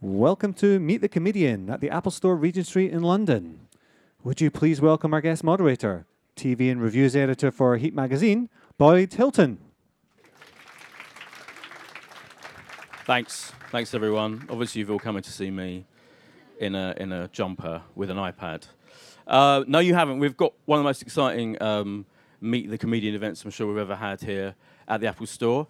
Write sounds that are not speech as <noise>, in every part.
Welcome to Meet the Comedian at the Apple Store, Regent Street in London. Would you please welcome our guest moderator, TV and reviews editor for Heat Magazine, Boyd Hilton. Thanks, thanks everyone. Obviously, you've all come in to see me in a in a jumper with an iPad. Uh, no, you haven't. We've got one of the most exciting um, Meet the Comedian events I'm sure we've ever had here at the Apple Store.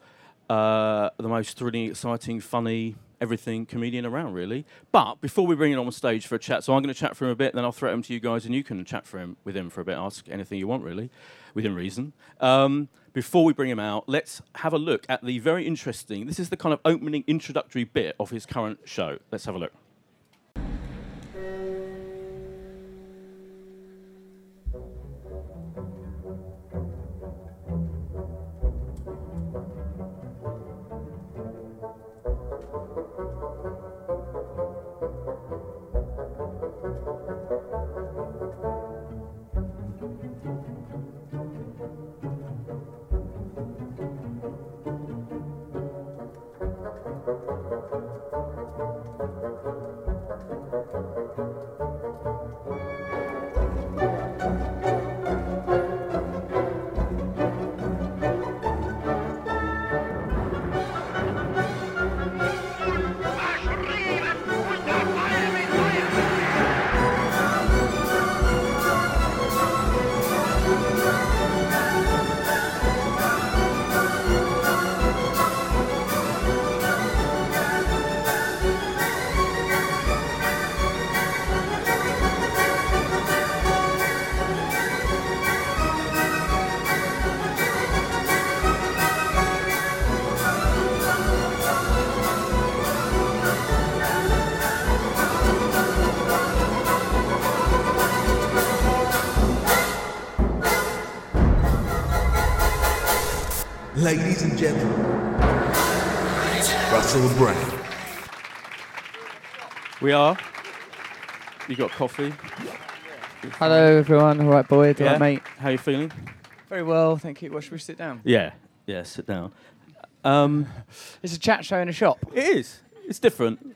Uh, the most thrilling, exciting, funny, everything comedian around, really. But before we bring him on stage for a chat, so I'm going to chat for him a bit, then I'll throw him to you guys, and you can chat for him with him for a bit. Ask anything you want, really, within reason. Um, before we bring him out, let's have a look at the very interesting. This is the kind of opening introductory bit of his current show. Let's have a look. And gentlemen, Russell Brand. We are. You got coffee? Hello, everyone. All right, boy. All Yeah? right, mate. How you feeling? Very well, thank you. Well, should we sit down? Yeah. Yeah. Sit down. Um, It's a chat show in a shop. It is. It's different,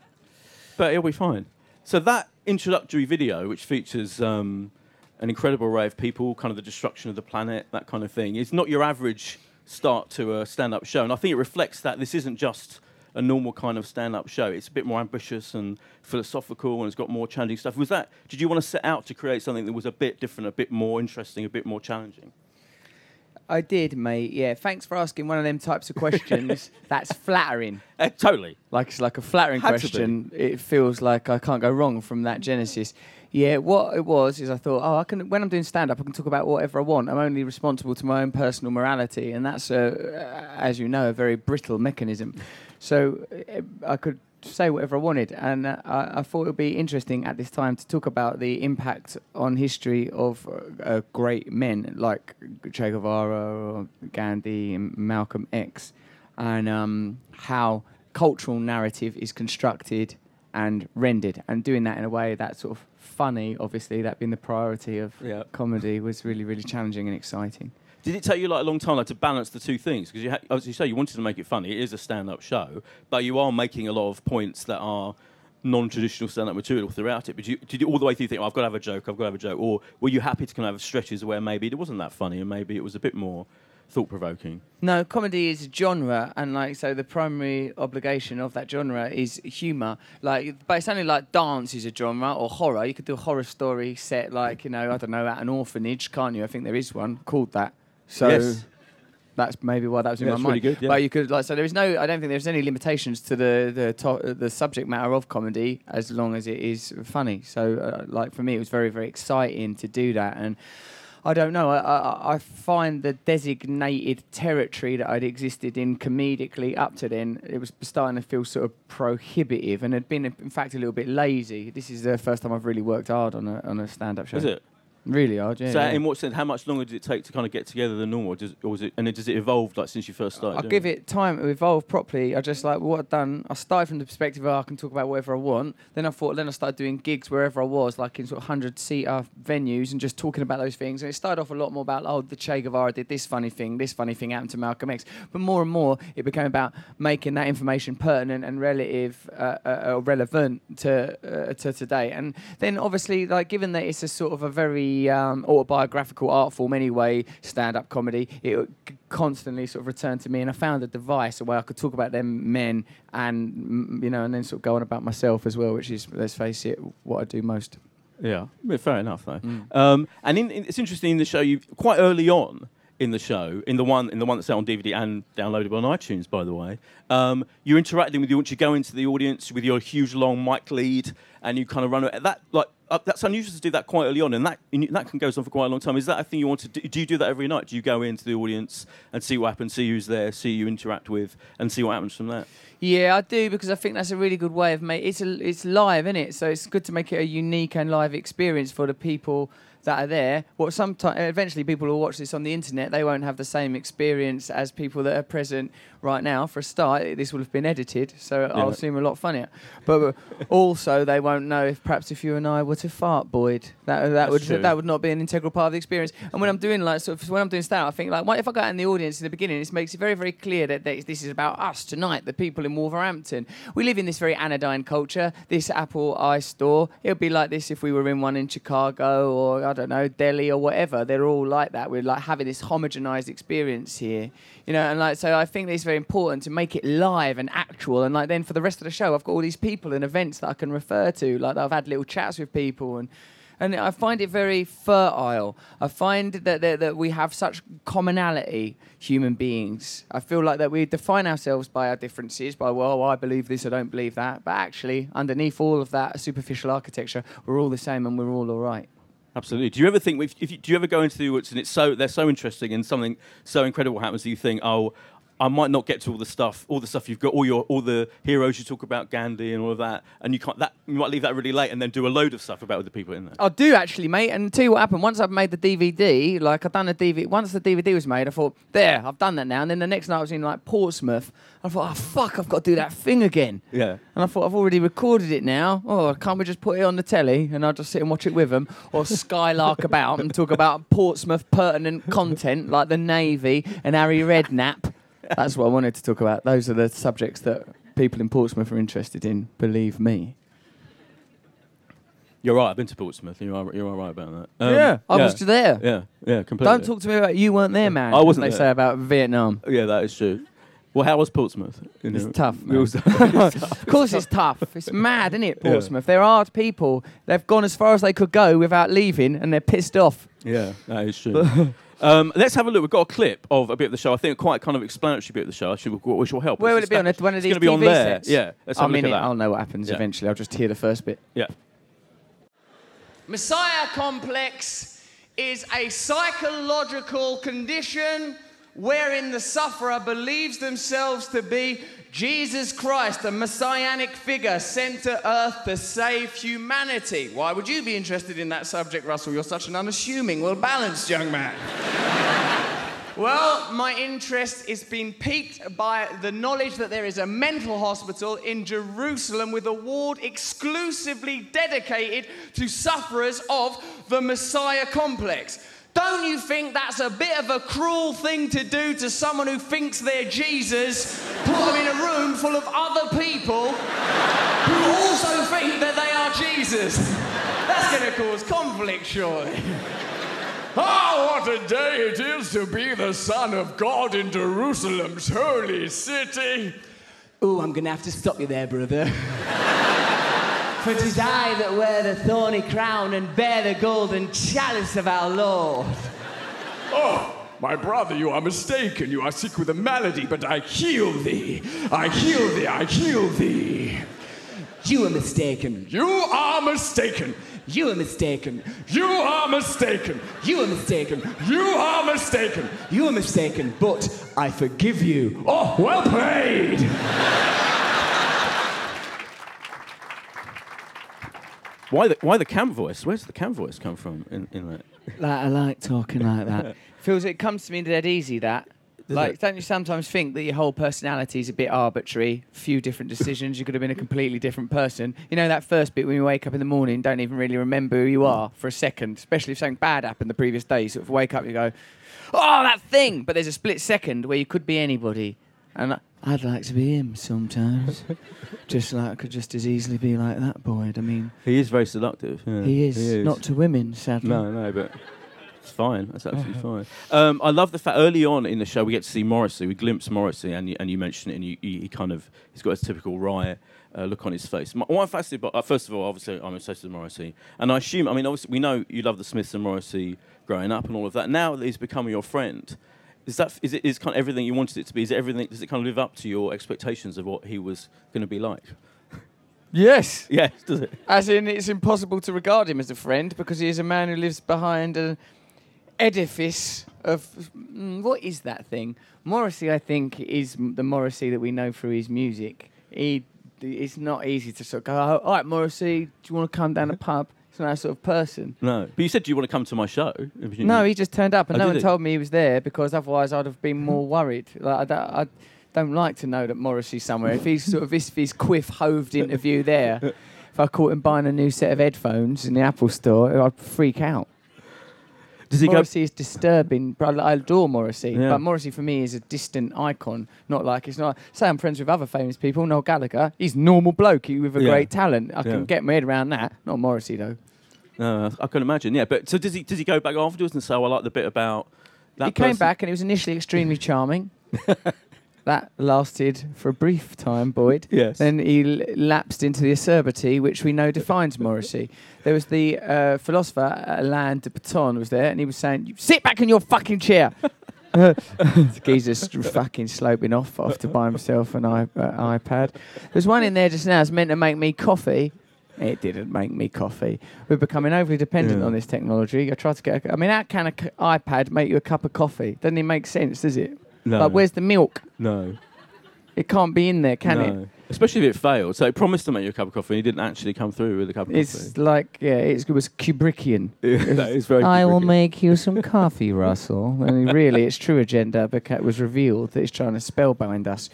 but it'll be fine. So that introductory video, which features um, an incredible array of people, kind of the destruction of the planet, that kind of thing, is not your average start to uh, a stand-up show, and I think it reflects that this isn't just a normal kind of stand-up show. It's a bit more ambitious and philosophical, and it's got more challenging stuff. Was that? Did you want to set out to create something that was a bit different, a bit more interesting, a bit more challenging? I did, mate. Yeah. Thanks for asking one of them types of questions. <laughs> That's flattering. Uh, totally. Like it's like a flattering Had to question. It feels like I can't go wrong from that genesis. Yeah, what it was is I thought, oh, I can when I'm doing stand up, I can talk about whatever I want. I'm only responsible to my own personal morality, and that's, a, as you know, a very brittle mechanism. So uh, I could say whatever I wanted, and uh, I, I thought it would be interesting at this time to talk about the impact on history of uh, uh, great men like Che Guevara or Gandhi and Malcolm X, and um, how cultural narrative is constructed and rendered, and doing that in a way that's sort of funny. Obviously, that being the priority of Yeah. comedy was really, really challenging and exciting. Did it take you like a long time like, to balance the two things? Because you, ha- as you say, you wanted to make it funny. It is a stand-up show, but you are making a lot of points that are non-traditional stand-up material throughout it. But you, did you all the way through think, oh, I've got to have a joke, I've got to have a joke, or were you happy to kind of have stretches where maybe it wasn't that funny and maybe it was a bit more thought-provoking? No, comedy is a genre, and like so, the primary obligation of that genre is humour. Like, but it's only like dance is a genre or horror. You could do a horror story set like you know, I don't know, at an orphanage, can't you? I think there is one called that. So. Yes. That's maybe why that was in Yeah, my mind. really good, yeah. But you could like so there is no I don't think there's any limitations to the the to- the subject matter of comedy as long as it is funny. So uh, like for me it was very very exciting to do that and I don't know. I, I, I find the designated territory that I'd existed in comedically up to then, it was starting to feel sort of prohibitive and had been, in fact, a little bit lazy. This is the first time I've really worked hard on a, on a stand up show. Is it? Really odd, yeah. so, yeah. in what sense? How much longer did it take to kind of get together than normal? Does, or was it? And then does it evolve like since you first started? I'll give it time to evolve properly. I just like what I've done. I started from the perspective of I can talk about whatever I want. Then I thought, then I started doing gigs wherever I was, like in sort of hundred seater venues, and just talking about those things. And it started off a lot more about oh, the Che Guevara did this funny thing, this funny thing happened to Malcolm X. But more and more, it became about making that information pertinent and relative, uh, uh, relevant to uh, to today. And then obviously, like given that it's a sort of a very um, autobiographical art form anyway, stand-up comedy, it constantly sort of returned to me, and I found a device a way I could talk about them men and you know, and then sort of go on about myself as well, which is let's face it, what I do most. Yeah, yeah fair enough though. Mm. Um, and in, in, it's interesting in the show. You quite early on in the show, in the one in the one that's out on DVD and downloadable on iTunes, by the way, um, you're interacting with the audience. You go into the audience with your huge long mic lead, and you kind of run. That like uh, that's unusual to do that quite early on, and that and that can goes on for quite a long time. Is that a thing you want to do? Do you do that every night? Do you go into the audience and see what happens, see who's there, see you interact with, and see what happens from that? Yeah, I do because I think that's a really good way of make it's a, it's live, isn't it? So it's good to make it a unique and live experience for the people that are there. Well, sometimes eventually people will watch this on the internet. They won't have the same experience as people that are present right now. For a start, this will have been edited, so Yeah. I'll seem a lot funnier. But also, they won't know if perhaps if you and I were to fart, Boyd, that that That's would true. that would not be an integral part of the experience. And when I'm doing like sort of when I'm doing stand, I think like what if I go out in the audience in the beginning? This makes it very very clear that this is about us tonight, the people in Wolverhampton. We live in this very anodyne culture. This Apple i store, it would be like this if we were in one in Chicago or I don't know Delhi or whatever. They're all like that. We're like having this homogenized experience here, you know. And like so, I think it's very important to make it live and actual. And like then for the rest of the show, I've got all these people and events that I can refer to. Like I've had little chats with people and and I find it very fertile. I find that, that that we have such commonality, human beings. I feel like that we define ourselves by our differences, by well, oh, I believe this, I don't believe that. But actually, underneath all of that superficial architecture, we're all the same and we're all all right. Absolutely. Do you ever think? If, if you, do you ever go into the audience and it's so they're so interesting and something so incredible happens that you think, oh, I might not get to all the stuff, all the stuff you've got, all your all the heroes you talk about, Gandhi and all of that, and you can't that you might leave that really late and then do a load of stuff about the people in there. I do actually, mate. And tell you what happened. Once I've made the DVD, like I've done a DVD. Once the DVD was made, I thought, there, I've done that now. And then the next night I was in like Portsmouth. I thought, oh fuck, I've got to do that thing again. Yeah. And I thought, I've already recorded it now. Oh, can't we just put it on the telly and I'll just sit and watch it with them? Or skylark about and talk about Portsmouth pertinent content like the Navy and Harry Redknapp. That's what I wanted to talk about. Those are the subjects that people in Portsmouth are interested in, believe me. You're right. I've been to Portsmouth. You are you're all right about that. Um, yeah, I was there. Yeah, yeah, completely. Don't talk to me about you weren't there, man. I wasn't They there. say about Vietnam. Yeah, that is true. Well, how was Portsmouth? You It's know? tough, It was- <laughs> Of course, it's tough. It's mad, isn't it, Yeah. Portsmouth? There are hard people. They've gone as far as they could go without leaving, and they're pissed off. yeah, that is true. <laughs> um, let's have a look. We've got a clip of a bit of the show. I think quite kind of explanatory bit of the show. Actually, which will help. Where us will it be on? establish- One of It's these going to be on there. sets? Yeah. Let's have I a look mean, at it, that. I'll know what happens Yeah. eventually. I'll just hear the first bit. Yeah. Messiah complex is a psychological condition wherein the sufferer believes themselves to be Jesus Christ, a messianic figure sent to earth to save humanity. Why would you be interested in that subject, Russell? You're such an unassuming, well balanced young man. <laughs> Well, my interest has been piqued by the knowledge that there is a mental hospital in Jerusalem with a ward exclusively dedicated to sufferers of the Messiah complex. Don't you think that's a bit of a cruel thing to do to someone who thinks they're Jesus? Put them in a room full of other people who also think that they are Jesus. That's going to cause conflict, surely. Oh, ah, what a day it is to be the Son of God in Jerusalem's holy city. Oh, I'm going to have to stop you there, brother. For 'tis I that wear the thorny crown and bear the golden chalice of our Lord. Oh, my brother, you are mistaken. You are sick with a malady, but I heal thee. I heal thee. I heal thee. You are mistaken. You are mistaken. You are mistaken. You are mistaken. You are mistaken. You are mistaken. You are mistaken, but I forgive you. Oh, well played. Why the why the camp voice? Where's the camp voice come from in, in that? Like, I like talking like that. <laughs> Feels it comes to me dead easy. That. Does like, it? don't you sometimes think that your whole personality is a bit arbitrary? Few different decisions, you could have been a completely different person. You know that first bit when you wake up in the morning, don't even really remember who you mm. are for a second, especially if something bad happened the previous day. You sort of wake up, and you go, "Oh, that thing!" But there's a split second where you could be anybody, and I'd like to be him sometimes. <laughs> just like I could just as easily be like that boy. I mean, He is very seductive. yeah. he is, not to women, sadly. No, no, but it's fine. That's absolutely fine. Um, I love the fact early on in the show we get to see Morrissey. We glimpse Morrissey, and you, and you mentioned it, and you, you, he kind of he's got his typical wry uh, look on his face. M- What I'm fascinated by, uh, first of all, obviously I'm obsessed with Morrissey, and I assume, I mean, obviously we know you love the Smiths and Morrissey growing up and all of that. Now that he's become your friend. Is that is it is kind of everything you wanted it to be? Is it everything? Does it kind of live up to your expectations of what he was going to be like? Yes. <laughs> Yes, does it? As in, it's impossible to regard him as a friend because he is a man who lives behind an edifice of. Mm, what is that thing? Morrissey, I think, is the Morrissey that we know through his music. He, it's not easy to sort of go, oh, all right, Morrissey, do you want to come down the pub? That sort of person. No, but you said, "Do you want to come to my show?" No, he just turned up, and Oh, no one he? told me he was there because otherwise I'd have been <laughs> more worried. Like I don't, I don't like to know that Morrissey's somewhere. If he's sort of if his quiff hoved interview there, if I caught him buying a new set of headphones in the Apple store, I'd freak out. Does he go? Morrissey is disturbing. But I adore Morrissey, Yeah. but Morrissey for me is a distant icon. Not like it's not. Say I'm friends with other famous people. Noel Gallagher, he's normal bloke he- with a Yeah. great talent. I can get my head around that. Not Morrissey though. No, I can imagine. Yeah, but so does he? Does he go back afterwards and say, "Oh, "I like the bit about that"? he came back and he was initially extremely charming. <laughs> that lasted for a brief time, Boyd. <laughs> Yes. Then he l- lapsed into the acerbity, which we know defines Morrissey. There was the uh, philosopher Alain de Botton was there, and he was saying, "You "Sit back in your fucking chair." the geezer's st- fucking sloping off off to buy himself an iP- uh, iPad. There's one in there just now. It's meant to make me coffee. It didn't make me coffee. We're becoming overly dependent Yeah. on this technology. I tried to get. A, I mean, how can a c- iPad make you a cup of coffee? Doesn't it make sense? Does it? No. Like, where's the milk? No. It can't be in there, can it? Especially if it failed. So it promised to make you a cup of coffee, and he didn't actually come through with a cup of coffee. It's like yeah, it's, it was Kubrickian. <laughs> that is very. I will make you some coffee, Russell. <laughs> And really, its true agenda beca- was revealed that it's trying to spellbind us.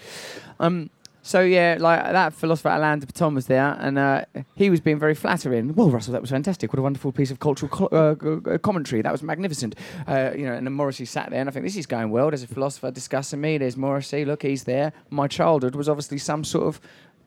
Um, so yeah, like that philosopher Alain de Botton was there, and uh, he was being very flattering. Well, Russell, that was fantastic. What a wonderful piece of cultural co- uh, commentary. That was magnificent. Uh, you know, and then Morrissey sat there, and I think this is going well. There's a philosopher discussing me. There's Morrissey. Look, he's there. My childhood was obviously some sort of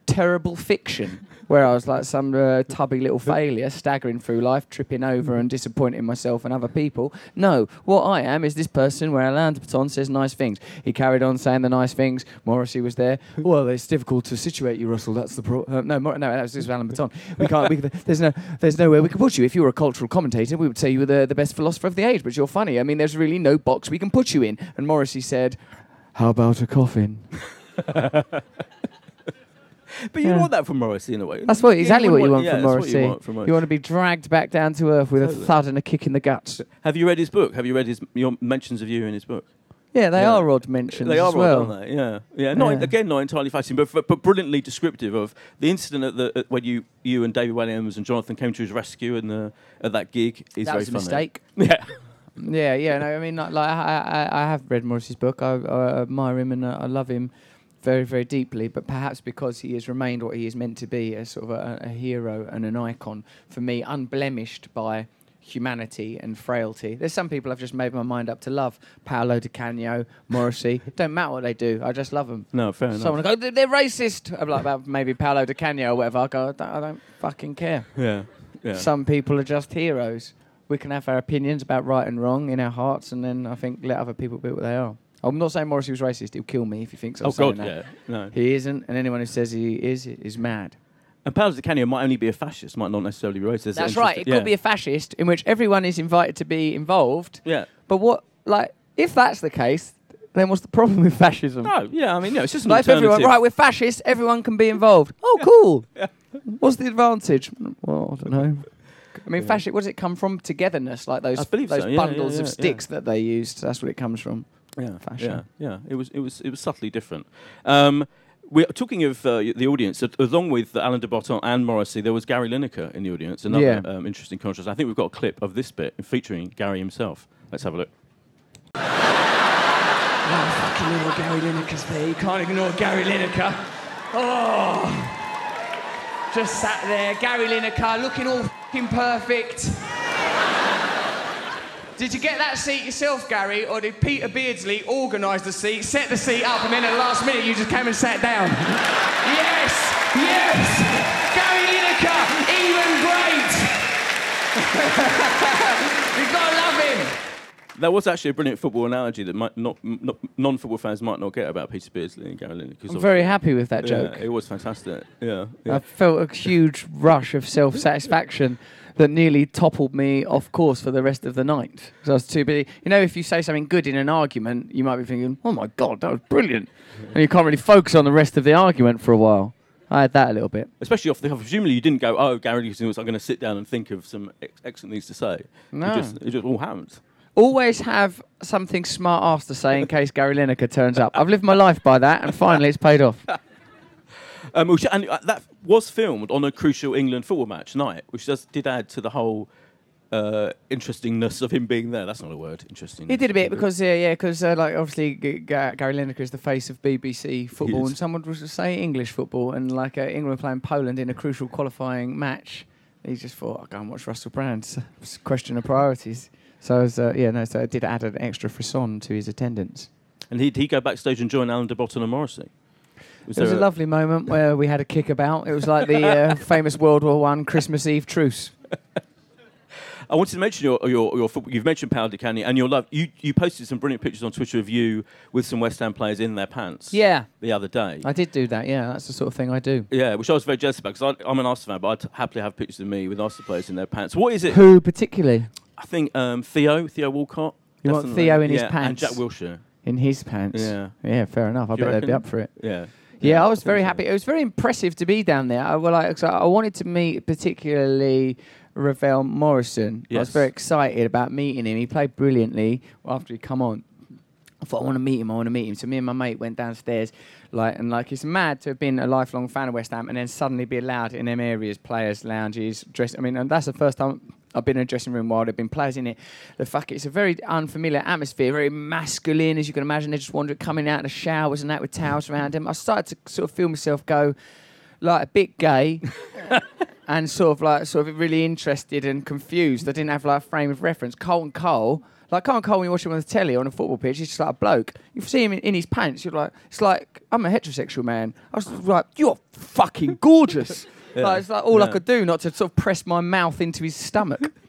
terrible fiction where I was like some uh, tubby little <laughs> failure staggering through life, tripping over and disappointing myself and other people. No, what I am is this person where Alain de Botton says nice things. He carried on saying the nice things. Morrissey was there. <laughs> Well, it's difficult to situate you, Russell. That's the pro- uh, no, Mor- no, that was just Alain Botton. We can't. We, <laughs> there's no, there's nowhere we can put you. If you were a cultural commentator, we would say you were the, the best philosopher of the age. But you're funny. I mean, there's really no box we can put you in. And Morrissey said, "How about a coffin?" <laughs> But you Yeah. want that from Morrissey in a way. That's what exactly what you want yeah, from Morrissey. What you want from Morrissey. You want to be dragged back down to earth with a thud and a kick in the guts. Have you read his book? Have you read his your mentions of you in his book? Yeah, they Yeah. are odd mentions They are well. odd, aren't they? Yeah, yeah. Not Yeah. again, not entirely fascinating, but, but brilliantly descriptive of the incident at the at when you you and David Williams and Jonathan came to his rescue in the at that gig. Is that very was a funny. mistake. <laughs> Yeah. Yeah, yeah. No, I mean, like, I, I, I have read Morrissey's book. I, I admire him and uh, I love him very, very deeply. But perhaps because he has remained what he is meant to be, a sort of a, a hero and an icon for me, unblemished by humanity and frailty. There's some people I've just made my mind up to love. Paolo Di Canio, Morrissey. <laughs> Don't matter what they do. I just love them. No, fair enough. Someone will go, "They're- they're racist. I'm like, about maybe Paolo Di Canio or whatever. I go, I don't, I don't fucking care. yeah, yeah. Some people are just heroes. We can have our opinions about right and wrong in our hearts, and then I think let other people be what they are. I'm not saying Morrissey was racist. He'll kill me if he thinks I'm oh saying God, that. yeah. No. He isn't, and anyone who says he is is mad. And Paolo Di Canio might only be a fascist, might not necessarily be racist. That's right. It interesting- could be a fascist in which everyone is invited to be involved. yeah. But what, like, if that's the case, then what's the problem with fascism? No, yeah. I mean, no, it's just an Like everyone, right, we're fascists, everyone can be involved. Oh, <laughs> cool. Yeah. What's the advantage? Well, I don't know. I mean, Yeah. fascist, what does it come from? Togetherness, like those, those so, yeah, bundles yeah, of yeah, sticks that they used. That's what it comes from. Yeah, fashion. Yeah, yeah. It was, it was, it was subtly different. Um, we're talking of uh, the audience. a- Along with Alain de Botton and Morrissey, there was Gary Lineker in the audience. Another Yeah. um, interesting contrast. I think we've got a clip of this bit featuring Gary himself. Let's have a look. Oh, fucking little Gary Lineker's there. You can't ignore Gary Lineker. Oh. Just sat there, Gary Lineker, looking all fucking perfect. Did you get that seat yourself, Gary, or did Peter Beardsley organise the seat, set the seat up, and then at the last minute you just came and sat down? yes, yes, Gary Lineker, even great. <laughs> You've got to love him. That was actually a brilliant football analogy that might not, not non-football fans might not get about Peter Beardsley and Gary Lineker. 'cause I'm very happy with that yeah, joke. it was fantastic. Yeah, I felt a huge rush of self satisfaction that nearly toppled me off course for the rest of the night. Because I was too busy. You know, if you say something good in an argument, you might be thinking, oh my God, that was brilliant. and you can't really focus on the rest of the argument for a while. I had that a little bit. Especially off the cuff. Presumably, you didn't go, "Oh, Gary I'm going to sit down and think of some ex- excellent things to say." No. it just, it just all happened. Always have something smart ass to say in case Gary Lineker turns up. I've lived my life by that, and finally it's paid off. <laughs> Um, and uh, that was filmed on a crucial England football match night, which does, did add to the whole uh, interestingness of him being there. That's not a word. Interesting. He did a bit because, uh, yeah, because uh, like obviously G- G- Gary Lineker is the face of BBC football, and someone was to say English football, and like uh, England playing Poland in a crucial qualifying match, he just thought, I'll go and watch Russell Brand. <laughs> It's a question of priorities. So I was, uh, yeah, no, so it did add an extra frisson to his attendance. And he'd he go backstage and join Alain de Botton and Morrissey. Was It was a there lovely moment where we had a kickabout. It was like the uh, <laughs> famous World War One Christmas Eve truce. I wanted to mention your your, your football. You've mentioned Di Canio and your love. You you posted some brilliant pictures on Twitter of you with some West Ham players in their pants. Yeah, The other day. I did do that. Yeah, that's the sort of thing I do. yeah, which I was very jealous about because I'm an Arsenal fan, but I'd happily have pictures of me with Arsenal players in their pants. What is it? Who particularly I think um, Theo, Theo Walcott. You want Theo in his yeah, And pants? Jack Wilshere. in his pants? Yeah. yeah, fair enough. I bet they'd be up for it. Yeah. Yeah, I was very happy. It was very impressive to be down there. I, well, I, I wanted to meet particularly Ravel Morrison. I was very excited about meeting him. He played brilliantly after he'd come on. I thought I want to meet him. I want to meet him. So me and my mate went downstairs, like and like it's mad to have been a lifelong fan of West Ham and then suddenly be allowed in them areas, players' lounges, dress. I mean, and that's the first time I've been in a dressing room while there've been players in it. The fuck, it's a very unfamiliar atmosphere, very masculine, as you can imagine. They're just wandering, coming out of the showers and that with towels around them. I started to sort of feel myself go like a bit gay. <laughs> and sort of like sort of really interested and confused. I didn't have like a frame of reference. Carlton Cole, like Carlton Cole, when you watch him on the telly on a football pitch, he's just like a bloke. You see him in, in his pants, you're like, it's like I'm a heterosexual man. I was like, you're fucking gorgeous. <laughs> Yeah. Like, it's like all I could do not to sort of press my mouth into his stomach. <laughs>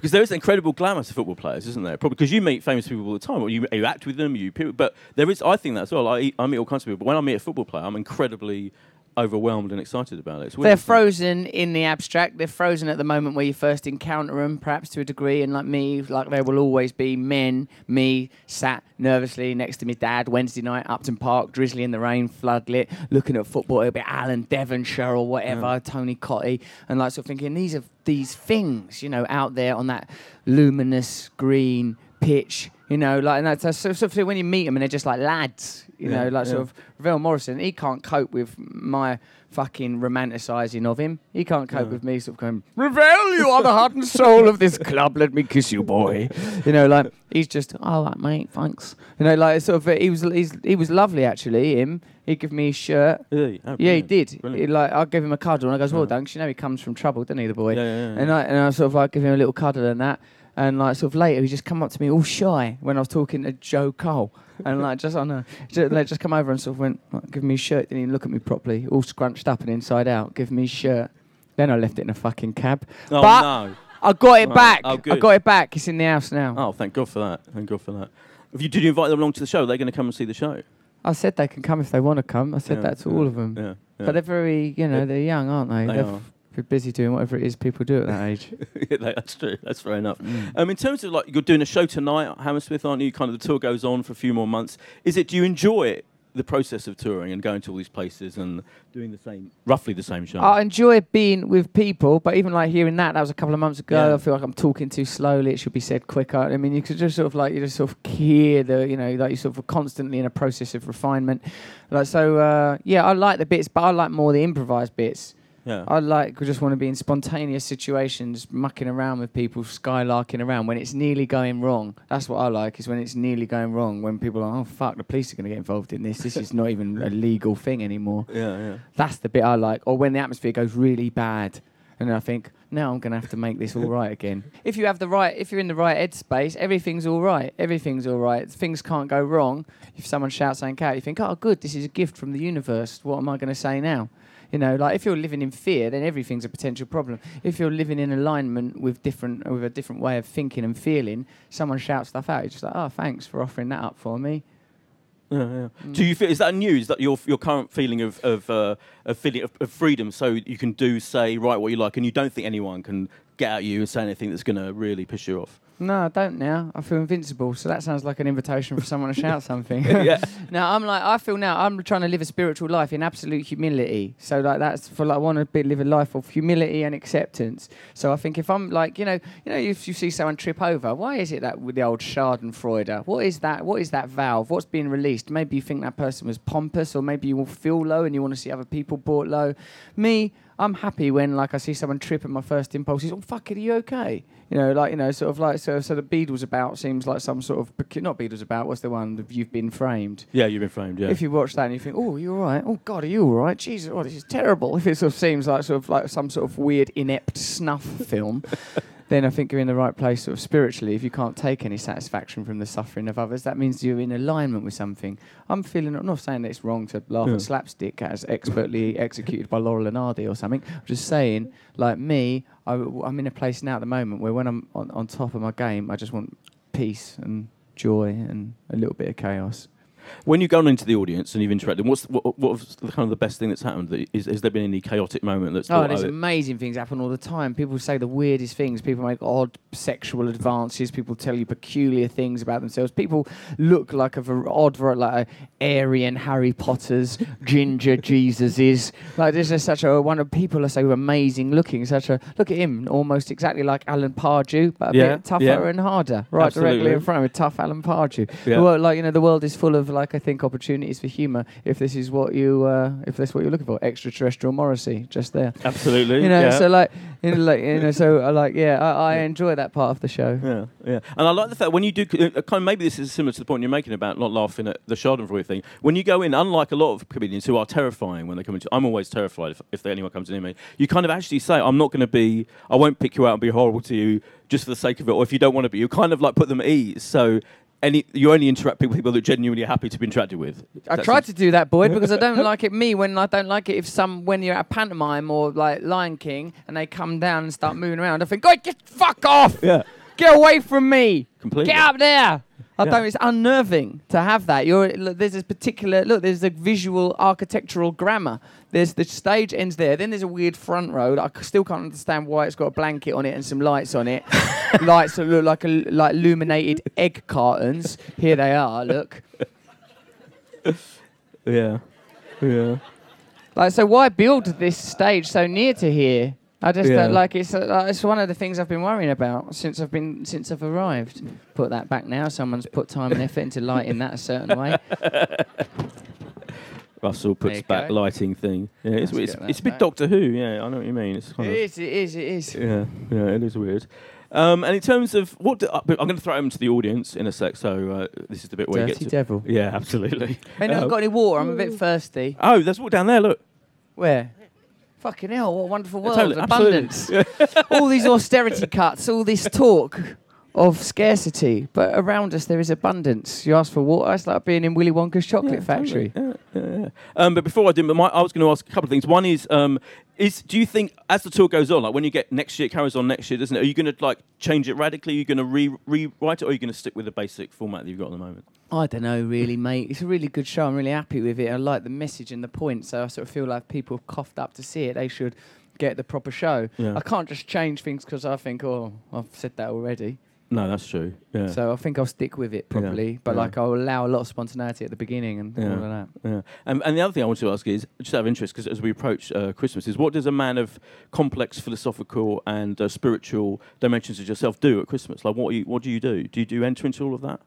Because there is incredible glamour to football players, isn't there? Probably because you meet famous people all the time, or you, you act with them, you. But there is, I think that as well. I, I meet all kinds of people, but when I meet a football player, I'm incredibly overwhelmed and excited about it. They're frozen in the abstract. They're frozen at the moment where you first encounter them, perhaps to a degree. And like me, like there will always be men, me, sat nervously next to my dad Wednesday night, Upton Park, drizzly in the rain, floodlit, looking at football. It'll be Alan Devonshire or whatever, Tony Cottee, and like sort of thinking these are these things, you know, out there on that luminous green pitch. You know, like and that's, that's sort of when you meet them and they're just like lads. You Yeah, know, like sort of Ravel Morrison, he can't cope with my fucking romanticising of him. He can't cope with me sort of going, Ravel, you are the heart and <laughs> soul of this club. Let me kiss you, boy. You know, like he's just, oh, right, mate, thanks. You know, like sort of, uh, he was, he's, he was lovely actually. Him, he gave me his shirt. Yeah, yeah, oh, Yeah, he did. He, like I gave him a cuddle, and I goes, "Well Yeah. done," 'cause you know he comes from trouble, doesn't he, the boy? Yeah, yeah, yeah. And I and I sort of like give him a little cuddle and that, and like sort of later he just come up to me all shy when I was talking to Joe Cole, and like just on a just, like, just come over and sort of went, like, "Give me his shirt." Didn't even look at me properly, all scrunched up and inside out. Give me his shirt. Then I left it in a fucking cab. oh but no! I got it back. oh, good. I got it back. It's in the house now. Oh, thank God for that. Thank God for that. if you, did you invite them along to the show? They're going to come and see the show. I said they can come if they want to come. I said Yeah, that to yeah, all of them. Yeah, yeah. But they're very, you know, they're young, aren't they? They are are. busy doing whatever it is people do at that age. <laughs> yeah, that's true. That's fair enough. Mm. Um, in terms of like you're doing a show tonight at Hammersmith, aren't you? Kind of the tour goes on for a few more months. Is it? Do you enjoy it the process of touring and going to all these places and doing the same, roughly the same show? I enjoy being with people, but even like hearing that, that was a couple of months ago. Yeah. I feel like I'm talking too slowly. It should be said quicker. I mean, you could just sort of like you just sort of hear the, you know, like you're sort of constantly in a process of refinement. Like so, uh, yeah, I like the bits, but I like more the improvised bits. Yeah. I like we just want to be in spontaneous situations, mucking around with people, skylarking around when it's nearly going wrong. That's what I like. Is when it's nearly going wrong. When people are, oh fuck, the police are going to get involved in this. This is not even a legal thing anymore. <laughs> yeah, yeah. That's the bit I like. Or when the atmosphere goes really bad, and then I think, now I'm going to have to make this all <laughs> right again. If you have the right, if you're in the right headspace, everything's all right. Everything's all right. Things can't go wrong. If someone shouts something out, you think, oh, good, this is a gift from the universe. What am I going to say now? You know, like if you're living in fear, then everything's a potential problem. If you're living in alignment with different, with a different way of thinking and feeling, someone shouts stuff out, you're just like, oh, thanks for offering that up for me. Yeah, yeah. Do you feel is that new? Is that your your current feeling of of uh, of feeling of, of freedom? So you can do say write what you like, and you don't think anyone can get at you and say anything that's going to really piss you off. No, I don't now. I feel invincible. So that sounds like an invitation for someone to <laughs> shout something. Yeah. <laughs> now I'm like, I feel now I'm trying to live a spiritual life in absolute humility. So like that's for like I want to be, live a life of humility and acceptance. So I think if I'm like, you know, you know, if you see someone trip over, why is it that with the old Schadenfreude? What is that? What is that valve? What's being released? Maybe you think that person was pompous, or maybe you will feel low and you want to see other people brought low. Me, I'm happy when like I see someone trip and my first impulse is, oh fuck it, are you okay? You know, like you know, sort of like so. So the Beadle's About seems like some sort of not Beadle's About. What's the one? You've been framed. Yeah, you've been framed. Yeah. If you watch that and you think, oh, you're all right. Oh God, are you all right? Jesus, oh, this is terrible. <laughs> If it sort of seems like sort of like some sort of weird inept snuff film. Then I think you're in the right place, sort of spiritually. If you can't take any satisfaction from the suffering of others, that means you're in alignment with something. I'm feeling. I'm not saying that it's wrong to laugh Yeah. at slapstick as expertly <laughs> executed by Laurel and Hardy or something. I'm just saying, like me, I, am in a place now at the moment where when I'm on, on top of my game, I just want peace and joy and a little bit of chaos. When you've gone into the audience and you've interacted, what's what, what the kind of the best thing that's happened? That- Is, has there been any chaotic moment that's? Oh, there's amazing things happen all the time. People say the weirdest things. People make odd sexual advances. People tell you peculiar things about themselves. People look like a ver- odd, like a Aryan Harry Potter's, ginger <laughs> Jesuses. Like this is such a one of people are so amazing looking. Such a look at him, almost exactly like Alan Pardew, but a Yeah, bit tougher yeah. and harder. Right directly in front of him, tough Alan Pardew. Yeah. World, like you know, the world is full of like I think opportunities for humour. If this is what you, uh, if that's what you're looking for, extraterrestrial Morrissey, just there. Absolutely. You know, yeah. so like, you know, like, you know, so I <laughs> like, yeah, I, I enjoy that part of the show. Yeah, yeah, and I like the fact when you do uh, kind of maybe this is similar to the point you're making about not laughing at the Schadenfreude thing. When you go in, unlike a lot of comedians who are terrifying when they come into, I'm always terrified if, if anyone comes near me. You kind of actually say, I'm not going to be, I won't pick you out and be horrible to you just for the sake of it, or if you don't want to be, you kind of like put them at ease. So. Any, you only interact with people that genuinely are happy to be interacted with. I That's tried to do that, boy, <laughs> because I don't like it. Me, when I don't like it, if some when you're at a pantomime or like Lion King and they come down and start moving around, I think, God, get fuck off! Yeah. Get away from me! Completely. Get up there! I Yeah. don't. It's unnerving to have that. You're look, there's this particular look. There's a visual architectural grammar. There's the stage ends there. Then there's a weird front row. I still can't understand why it's got a blanket on it and some lights on it. <laughs> lights that look like a, like illuminated egg cartons. Here they are. Look. Yeah, yeah. Like, so why build this stage so near to here? I just Yeah. don't like it's. Uh, it's one of the things I've been worrying about since I've been since I've arrived. Put that back now. Someone's put time and effort into lighting that a certain way. <laughs> Russell puts back go. lighting thing. Yeah, it's it's, it's a bit back. Doctor Who. Yeah, I know what you mean. It's It kind of is. It is. It is. Yeah, yeah, it is weird. Um, and in terms of what, do, uh, I'm going to throw them to the audience in a sec. So uh, this is the bit where you Dirty get to. devil. Yeah, <laughs> absolutely. Hey, no, Um, I've got any water? I'm a bit thirsty. oh, there's walk down there. Look. Where? Fucking hell! What a wonderful world Totally, abundance. all these <laughs> austerity cuts, all this talk of scarcity, but around us there is abundance. You ask for water, it's like being in Willy Wonka's chocolate Yeah, factory. totally. Yeah, yeah. Um, but before I do, but my, I was going to ask a couple of things. One is, um, is do you think as the tour goes on, like when you get next year, it carries on next year, doesn't it? Are you going to like change it radically? Are you going to re- rewrite it, or are you going to stick with the basic format that you've got at the moment? I don't know, really, mate. It's a really good show. I'm really happy with it. I like the message and the point. So I sort of feel like people have coughed up to see it. They should get the proper show. Yeah. I can't just change things because I think, oh, I've said that already. No, that's true. Yeah. So I think I'll stick with it probably, but yeah. like I'll allow a lot of spontaneity at the beginning and all of that. Yeah. And, and the other thing I want to ask is, just out of interest, because as we approach uh, Christmas, is what does a man of complex philosophical and uh, spiritual dimensions as yourself do at Christmas? Like, what, are you, what do you do? Do you, do you enter into all of that?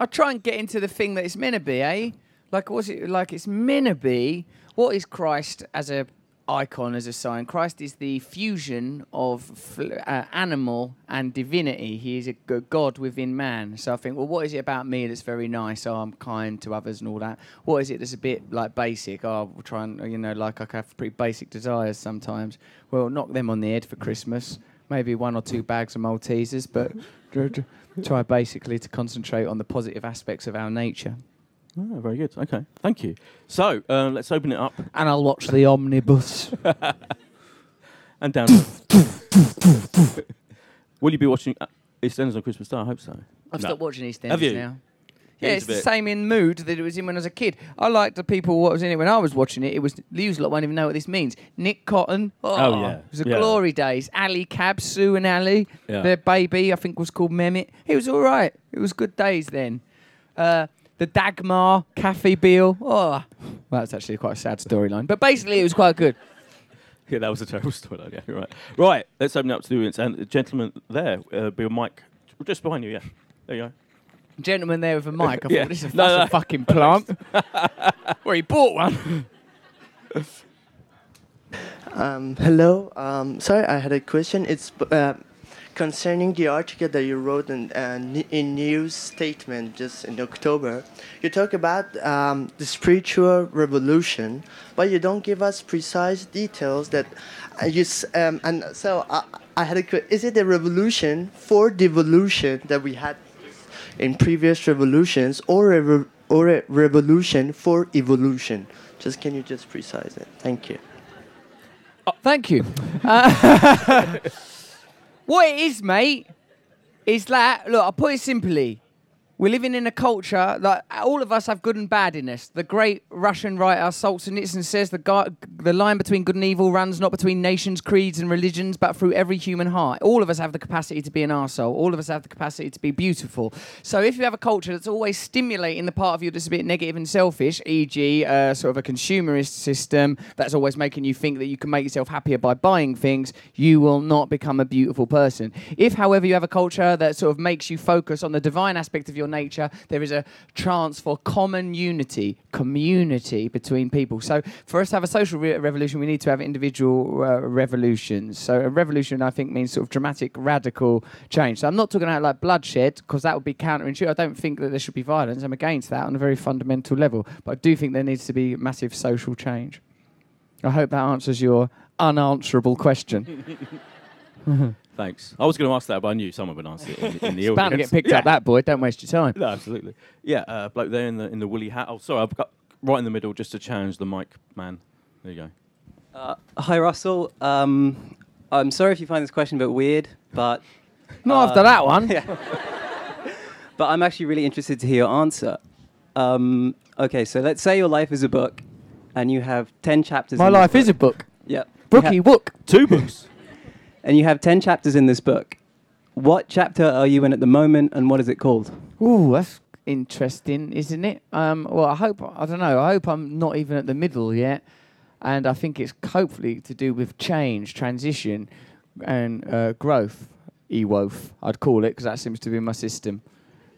I try and get into the thing that it's meant to be, eh? Like what's it like? It's meant to be. What is Christ as a icon, as a sign? Christ is the fusion of fl- uh, animal and divinity. He is a g- God within man. So I think, well, what is it about me that's very nice? Oh, I'm kind to others and all that. What is it that's a bit like basic? Oh, we'll try and you know, like I have pretty basic desires sometimes. Well, knock them on the head for Christmas. Maybe one or two bags of Maltesers, but <laughs> try basically to concentrate on the positive aspects of our nature. Oh, very good. Okay, thank you. So uh, let's open it up And I'll watch the omnibus. <laughs> and down. <laughs> Will you be watching uh, EastEnders on Christmas Day? I hope so. I've No. stopped watching EastEnders Have you? now. Yeah, It's the bit- same in mood that it was in when I was a kid. I liked the people what was in it when I was watching it. It was Lews lot won't even know what this means. Nick Cotton. Oh, Oh, yeah. It was the Yeah. glory days. Ali Cab, Sue and Ali. Yeah. Their baby, I think, was called Mehmet. It was all right. It was good days then. Uh, the Dagmar, Kathy Beale. Oh, well, that's actually quite a sad storyline. But basically, it was quite good. <laughs> Yeah, that was a terrible story. Yeah, you're right. Right, let's open it up to the audience. And the gentleman there, uh, Bill Mike, just behind you, yeah. There you go. Gentleman there with a mic. I Yeah. thought, this is a, No, that's no. a fucking plant. <laughs> well, he bought one. <laughs> Um, hello. Um, sorry, I had a question. It's uh, concerning the article that you wrote in, uh, in New Statesman just in October. You talk about um, the spiritual revolution, but you don't give us precise details. That uh, you um, and so I, I had a. que- Is it a revolution for devolution that we had in previous revolutions, or a re- or a revolution for evolution? Just can you just precise it? Thank you. Thank you. Uh, <laughs> what it is, mate, is that look. I'll put it simply. We're living in a culture that all of us have good and bad in us. The great Russian writer Solzhenitsyn says the, the line between good and evil runs not between nations, creeds, and religions, but through every human heart. All of us have the capacity to be an arsehole. All of us have the capacity to be beautiful. So if you have a culture that's always stimulating the part of you that's a bit negative and selfish, e.g., uh, sort of a consumerist system that's always making you think that you can make yourself happier by buying things, you will not become a beautiful person. If, however, you have a culture that sort of makes you focus on the divine aspect of your nature, there is a chance for common unity, community between people. So, for us to have a social re- revolution, we need to have individual uh, revolutions. So, a revolution, I think, means sort of dramatic, radical change. So, I'm not talking about like bloodshed because that would be counterintuitive. I don't think that there should be violence. I'm against that on a very fundamental level. But I do think there needs to be massive social change. I hope that answers your unanswerable question. <laughs> Thanks. I was going to ask that, but I knew someone would answer it in, in the It's bound to audience. get picked yeah. up, that boy. Don't waste your time. No, absolutely. Yeah, uh, bloke there in the in the woolly hat. Oh, sorry, I've got right in the middle just to challenge the mic man. There you go. Uh, hi, Russell. Um, I'm sorry if you find this question a bit weird, but <laughs> Not after that one. <laughs> but I'm actually really interested to hear your answer. Um, okay, so let's say your life is a book, and you have ten chapters. My in this life is a book. book. Yep. You Booky ha- Wook. Two books. And you have ten chapters in this book. What chapter are you in at the moment, and what is it called? Ooh, that's interesting, isn't it? Um, well, I hope I don't know. I hope I'm not even at the middle yet, and I think it's hopefully to do with change, transition, and uh, growth. Ewof, I'd call it, because that seems to be my system.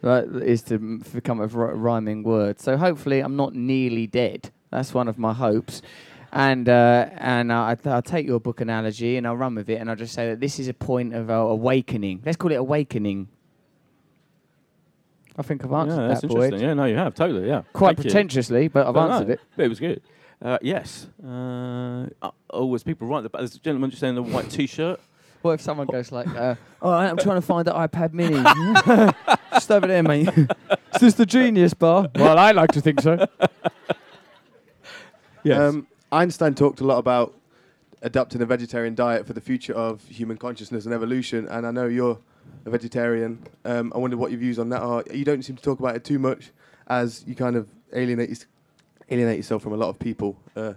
That is to become a rhyming word. So hopefully, I'm not nearly dead. That's one of my hopes. And uh, and uh, I th- I'll take your book analogy and I'll run with it, and I'll just say that this is a point of uh, awakening. Let's call it awakening. I think I've answered yeah, that's that, boy. interesting. Yeah, no, you have totally. Yeah, Quite Thank you. pretentiously, but I've But no, answered it. but it was good. Uh, yes. Uh, uh, oh, there's people right. there. There's a gentleman just saying the white T-shirt. What if someone goes like, uh, <laughs> "All right, I'm trying to find the iPad Mini, <laughs> just over there, mate. <laughs> Is this the Genius Bar?" Well, I like to think so. Yes. Um, Einstein talked a lot about adapting a vegetarian diet for the future of human consciousness and evolution. And I know you're a vegetarian. Um, I wonder what your views on that are. You don't seem to talk about it too much, as you kind of alienate alienate yourself from a lot of people uh,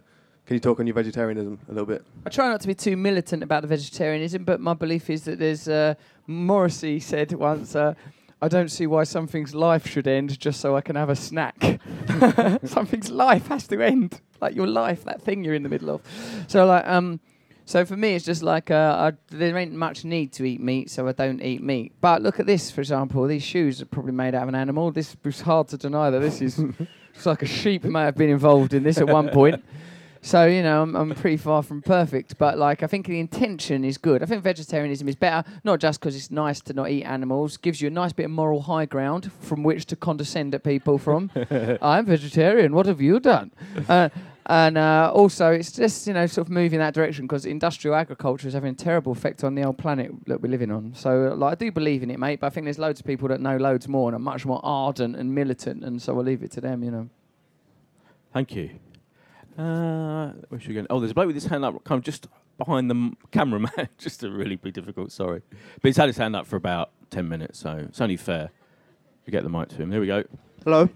Can you talk on your vegetarianism a little bit? I try not to be too militant about the vegetarianism, but my belief is that there's. Uh, Morrissey said once, uh, I don't see why something's life should end just so I can have a snack. <laughs> something's life has to end, like your life, that thing you're in the middle of. So, like, um, so for me, it's just like uh, I, there ain't much need to eat meat, so I don't eat meat. But look at this, for example. These shoes are probably made out of an animal. This is hard to deny that this is. <laughs> it's like a sheep may have been involved in this at one point. So you know, I'm, I'm pretty far from perfect, but like I think the intention is good. I think vegetarianism is better, not just because it's nice to not eat animals, gives you a nice bit of moral high ground from which to condescend at people from. <laughs> I'm vegetarian. What have you done? Uh, and uh, also, it's just you know sort of moving that direction because industrial agriculture is having a terrible effect on the old planet that we're living on. So, like, I do believe in it, mate. But I think there's loads of people that know loads more and are much more ardent and militant, and so I'll leave it to them. You know. Thank you. Uh, where should we go? Oh, there's a bloke with his hand up, kind of just behind the m- cameraman. <laughs> just to really be difficult, sorry. But he's had his hand up for about 10 minutes, so it's only fair to get the mic to him. There we go. Hello.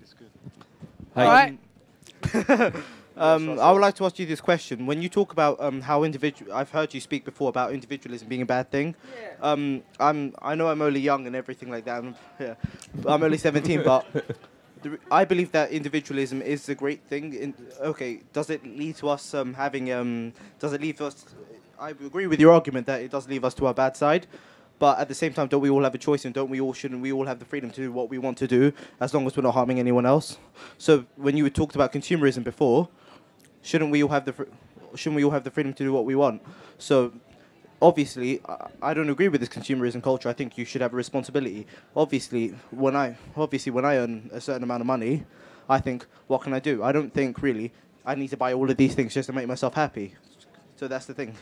Hey. All right. <laughs> Um, I would like to ask you this question. When you talk about um, how individual, I've heard you speak before about individualism being a bad thing. Um, I'm, I know I'm only young and everything like that. I'm, yeah, I'm only 17, but <laughs> the, I believe that individualism is a great thing. In, okay, does it lead to us um, having? Um, does it leave us? I agree with your argument that it does leave us to our bad side. But at the same time, don't we all have a choice, and don't we all shouldn't we all have the freedom to do what we want to do, as long as we're not harming anyone else? So when you talked about consumerism before, shouldn't we all have the fr- shouldn't we all have the freedom to do what we want? So obviously, I, don't agree with this consumerism culture. I think you should have a responsibility. Obviously, when I obviously when I earn a certain amount of money, I think what can I do? I don't think really I need to buy all of these things just to make myself happy. So that's the thing.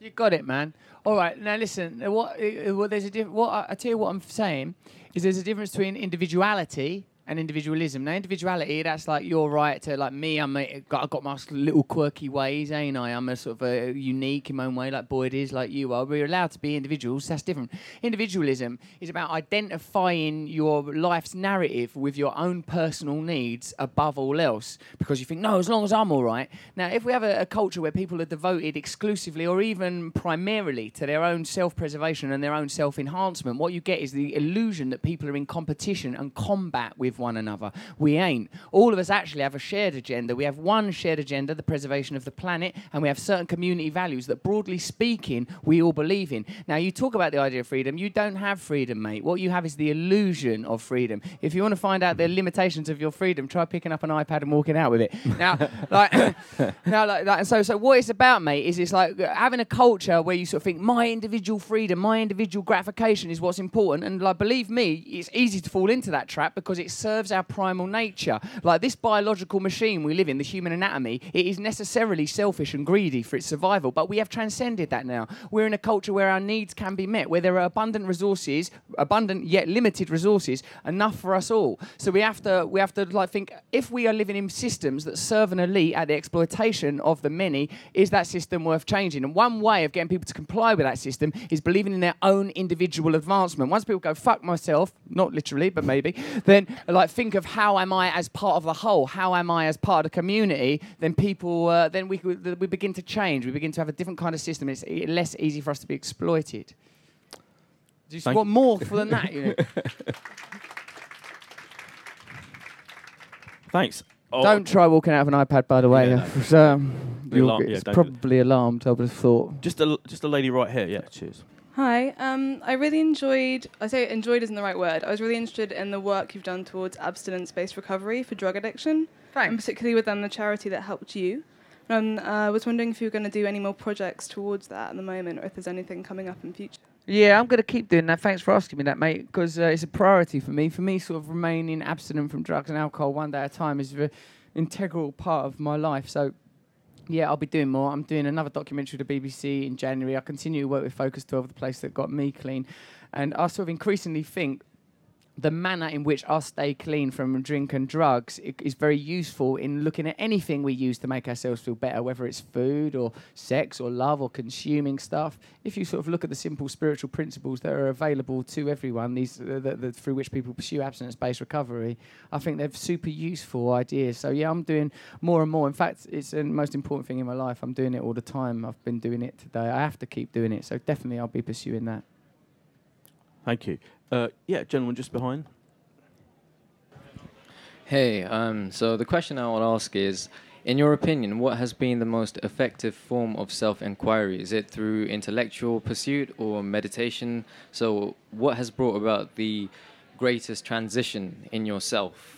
You got it, man. All right, now listen. What? Uh, uh, there's a diff- What I, I tell you what I'm saying is there's a difference between individuality and individualism. Now, individuality that's like your right to like me. I'm a, got I've got my little quirky ways, ain't I? I'm a sort of a unique in my own way, like Boyd is, like you are. We're allowed to be individuals. That's different. Individualism is about identifying your life's narrative with your own personal needs above all else, because you think no, as long as I'm all right. Now, if we have a, a culture where people are devoted exclusively or even primarily to their own self-preservation and their own self-enhancement, what you get is the illusion that people are in competition and combat with one another. We ain't. All of us actually have a shared agenda. We have one shared agenda, the preservation of the planet, and we have certain community values that, broadly speaking, we all believe in. Now, you talk about the idea of freedom. You don't have freedom, mate. What you have is the illusion of freedom. If you want to find out the limitations of your freedom, try picking up an iPad and walking out with it. Now, <laughs> like, <coughs> now, like, like, and so, so what it's about, mate, is it's like having a culture where you sort of think my individual freedom, my individual gratification is what's important. And like, believe me, it's easy to fall into that trap because it serves our primal nature. Like this biological machine we live in, the human anatomy, it is necessarily selfish and greedy for its survival. But we have transcended that now. We're in a culture where our needs can be met, where there are abundant resources, abundant yet limited resources, enough for us all. So we have to we have to like think if we are living in systems that serve an elite at the exploitation of the many, is that system worth changing? And one way of getting people to comply with that system is believing in their own individual advancement. Once people go fuck myself, not literally, but maybe, then like think of how am I as part of the whole? How am I as part of the community? Then people, uh, then we we begin to change. We begin to have a different kind of system. It's less easy for us to be exploited. Do you Thank want more for than that? You know? <laughs> Thanks. Oh, Don't try walking out of an iPad, by the way. Yeah, <laughs> no. Um, Be you'll alarm- get- yeah, it's don't probably alarmed. I would have thought. Just a just a lady right here. Yeah, cheers. Hi, um, I really enjoyed, I say enjoyed isn't the right word, I was really interested in the work you've done towards abstinence based recovery for drug addiction, and particularly within the charity that helped you. And uh, I was wondering if you were going to do any more projects towards that at the moment, or if there's anything coming up in future. Yeah, I'm going to keep doing that. Thanks for asking me that, mate, because uh, it's a priority for me. For me, sort of remaining abstinent from drugs and alcohol one day at a time is an integral part of my life. So, yeah, I'll be doing more. I'm doing another documentary to BBC in January. I continue to work with Focus 12, the place that got me clean. And I sort of increasingly think the manner in which I stay clean from drink and drugs is very useful in looking at anything we use to make ourselves feel better, whether it's food or sex or love or consuming stuff. If you sort of look at the simple spiritual principles that are available to everyone, these uh, the, the, through which people pursue abstinence-based recovery, I think they're super useful ideas. So yeah, I'm doing more and more. In fact, it's the most important thing in my life. I'm doing it all the time. I've been doing it today. I have to keep doing it. So definitely, I'll be pursuing that. Thank you. Uh, yeah, gentleman just behind. Hey, um, so the question I would ask is, in your opinion, what has been the most effective form of self-inquiry? Is it through intellectual pursuit or meditation? So, what has brought about the greatest transition in yourself?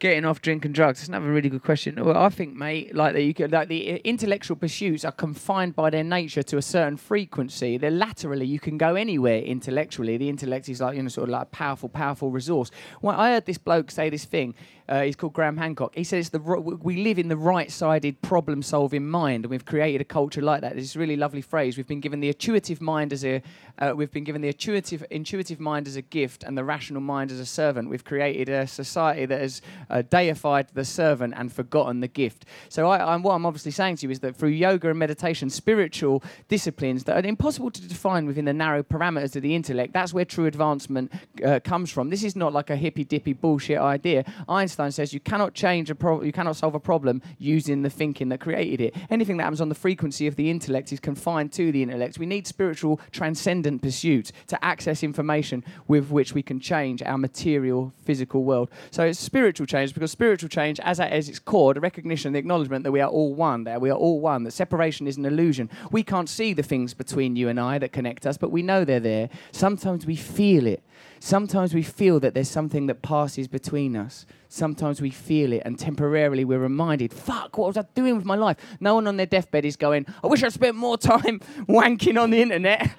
Getting off drinking drugs? That's another really good question. Well, I think, mate, like that you could, like the uh, intellectual pursuits are confined by their nature to a certain frequency. They're laterally, you can go anywhere intellectually. The intellect is like you know sort of like a powerful, powerful resource. Well, I heard this bloke say this thing. Uh, he's called Graham Hancock. He says the we live in the right-sided problem-solving mind, and we've created a culture like that. It's a really lovely phrase. We've been given the intuitive mind as a, uh, we've been given the intuitive intuitive mind as a gift, and the rational mind as a servant. We've created a society that has uh, deified the servant and forgotten the gift. So, I, I'm, what I'm obviously saying to you is that through yoga and meditation, spiritual disciplines that are impossible to define within the narrow parameters of the intellect, that's where true advancement uh, comes from. This is not like a hippy dippy bullshit idea. Einstein says you cannot change a problem, you cannot solve a problem using the thinking that created it. Anything that happens on the frequency of the intellect is confined to the intellect. We need spiritual transcendent pursuits to access information with which we can change our material physical world. So it's spiritual change because spiritual change, as at its core, the recognition, the acknowledgement that we are all one, that we are all one, that separation is an illusion. We can't see the things between you and I that connect us, but we know they're there. Sometimes we feel it. Sometimes we feel that there's something that passes between us. Sometimes we feel it, and temporarily we're reminded, fuck, what was I doing with my life? No one on their deathbed is going, I wish I'd spent more time <laughs> wanking on the internet.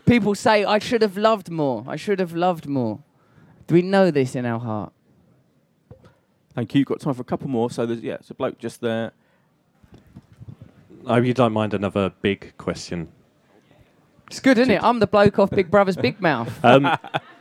<laughs> People say, I should have loved more. I should have loved more. Do we know this in our heart? Thank you. Got time for a couple more. So there's yeah, it's a bloke just there. I hope you don't mind another big question. It's good, isn't it? I'm the bloke off Big Brother's Big Mouth. Um, <laughs>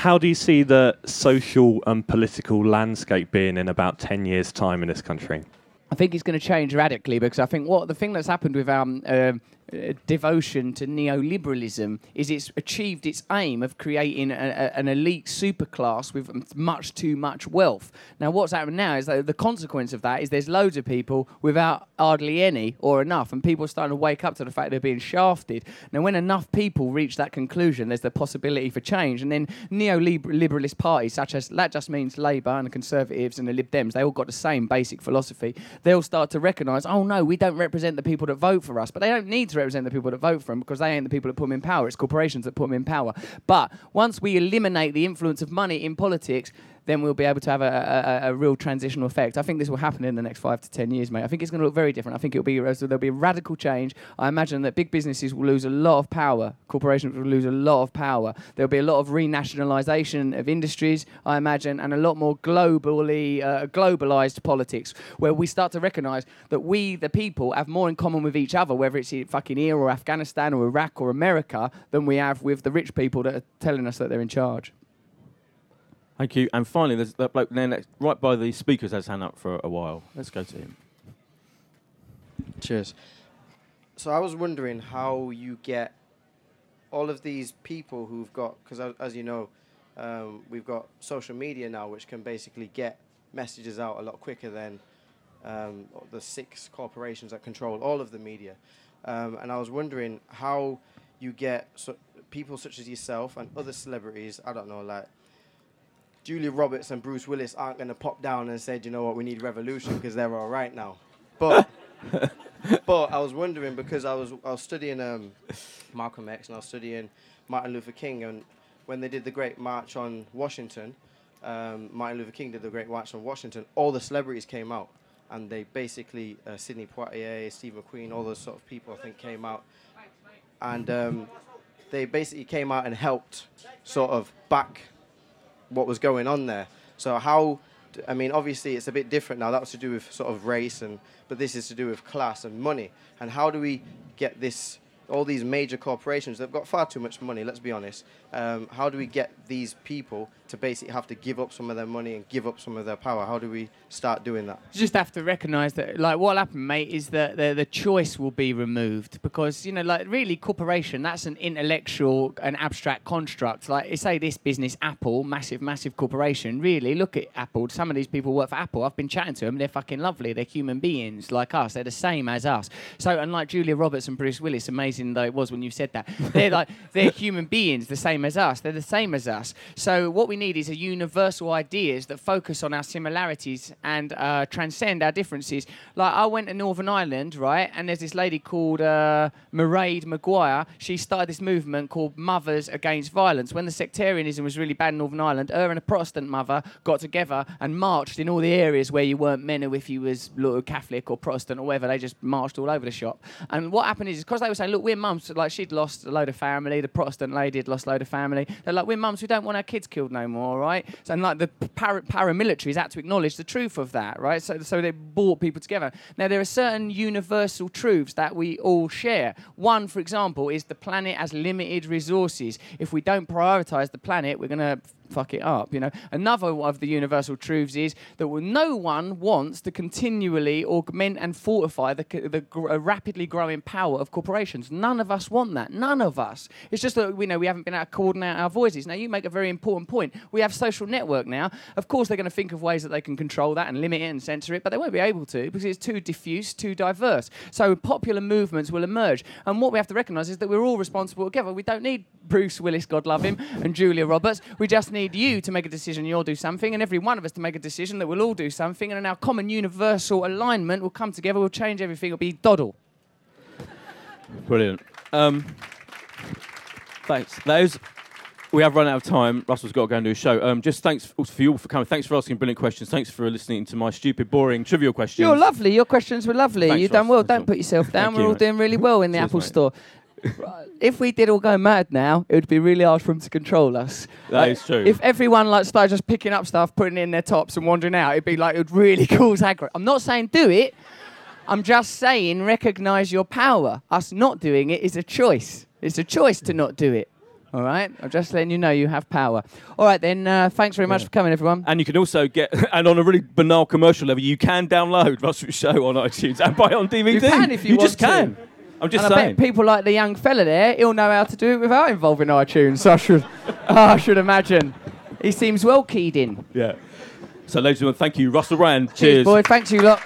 how do you see the social and political landscape being in about 10 years' time in this country? I think it's going to change radically because I think what the thing that's happened with um, uh, uh, devotion to neoliberalism is it's achieved its aim of creating a, a, an elite superclass with much too much wealth. Now, what's happened now is that the consequence of that is there's loads of people without hardly any or enough, and people are starting to wake up to the fact they're being shafted. Now, when enough people reach that conclusion, there's the possibility for change, and then neoliberalist parties such as that just means Labour and the Conservatives and the Lib Dems, they all got the same basic philosophy. They'll start to recognise, oh no, we don't represent the people that vote for us, but they don't need to represent the people that vote for them because they ain't the people that put them in power. It's corporations that put them in power. But once we eliminate the influence of money in politics, then we'll be able to have a, a, a real transitional effect. I think this will happen in the next five to ten years, mate. I think it's going to look very different. I think it'll be so there'll be a radical change. I imagine that big businesses will lose a lot of power. Corporations will lose a lot of power. There'll be a lot of renationalisation of industries, I imagine, and a lot more globally uh, globalised politics, where we start to recognise that we, the people, have more in common with each other, whether it's in fucking here or Afghanistan or Iraq or America, than we have with the rich people that are telling us that they're in charge. Thank you. And finally, there's that bloke there next, right by the speakers has hand up for a while. Let's go to him. Cheers. So I was wondering how you get all of these people who've got, because as, you know, um, we've got social media now, which can basically get messages out a lot quicker than um, the six corporations that control all of the media. Um, and I was wondering how you get so people such as yourself and other celebrities. I don't know, like Julia Roberts and Bruce Willis aren't going to pop down and say, you know what, we need revolution because they're all right now. But <laughs> but I was wondering because I was I was studying um, Malcolm X and I was studying Martin Luther King and when they did the Great March on Washington, um, Martin Luther King did the Great March on Washington. All the celebrities came out and they basically uh, Sidney Poitier, Steve McQueen, all those sort of people I think came out and um, they basically came out and helped sort of back what was going on there. So how, I mean, obviously it's a bit different now. That was to do with sort of race, and but this is to do with class and money. And how do we get this all these major corporations, they've got far too much money. Let's be honest. Um, how do we get these people to basically have to give up some of their money and give up some of their power? How do we start doing that? You just have to recognise that, like, what'll happen, mate, is that the, the choice will be removed because, you know, like, really, corporation, that's an intellectual and abstract construct. Like, say this business, Apple, massive, massive corporation, really, look at Apple. Some of these people work for Apple. I've been chatting to them. They're fucking lovely. They're human beings like us. They're the same as us. So, unlike Julia Roberts and Bruce Willis, amazing though it was when you said that, they're like, they're <laughs> human beings, the same as us. They're the same as us. So, what we need is a universal ideas that focus on our similarities and uh, transcend our differences. Like I went to Northern Ireland, right, and there's this lady called uh, Mairead Maguire. She started this movement called Mothers Against Violence. When the sectarianism was really bad in Northern Ireland, her and a Protestant mother got together and marched in all the areas where you weren't men or if you was look, Catholic or Protestant or whatever. They just marched all over the shop. And what happened is, because they were saying, look, we're mums. Like she'd lost a load of family. The Protestant lady had lost a load of family. They're like, we're mums. We don't want our kids killed no more, right? So, and like the para- paramilitaries had to acknowledge the truth of that, right? So, so they brought people together. Now, there are certain universal truths that we all share. One, for example, is the planet has limited resources. If we don't prioritize the planet, we're going to fuck it up. You know, another of the universal truths is that no one wants to continually augment and fortify the, the gr- rapidly growing power of corporations. None of us want that. None of us. It's just that we know we haven't been able to coordinate our voices. Now you make a very important point. We have social network now. Of course, they're going to think of ways that they can control that and limit it and censor it, but they won't be able to because it's too diffuse, too diverse. So popular movements will emerge, and what we have to recognise is that we're all responsible together. We don't need Bruce Willis, God love him, and Julia Roberts. We just need you to make a decision, you'll do something, and every one of us to make a decision that we'll all do something, and then our common universal alignment will come together, we'll change everything, it'll be doddle. Brilliant. Um, thanks. Those. We have run out of time. Russell's got to go and do a show. Um, just thanks for you all for coming. Thanks for asking brilliant questions. Thanks for listening to my stupid, boring, trivial questions. You're lovely. Your questions were lovely. Thanks, You've done well. Don't put yourself down. We're you, all mate. doing really well in the Cheers, Apple mate. Store. If we did all go mad now, it would be really hard for them to control us. That Like, is true. If everyone like started just picking up stuff, putting it in their tops, and wandering out, it'd be like it would really <laughs> cause aggro. I'm not saying do it. I'm just saying recognise your power. Us not doing it is a choice. It's a choice to not do it. All right. I'm just letting you know you have power. All right then. Uh, thanks very much for coming, everyone. And you can also get, <laughs> and on a really banal commercial level, you can download Russell's show on iTunes and buy it on DVD. You can if you, want just to. can. I'm just and I saying. bet people like the young fella there, he'll know how to do it without involving iTunes. I should, <laughs> I should imagine. He seems well keyed in. Yeah. So, ladies and gentlemen, thank you, Russell Brand. Cheers, Cheers. boy. Thanks you lot.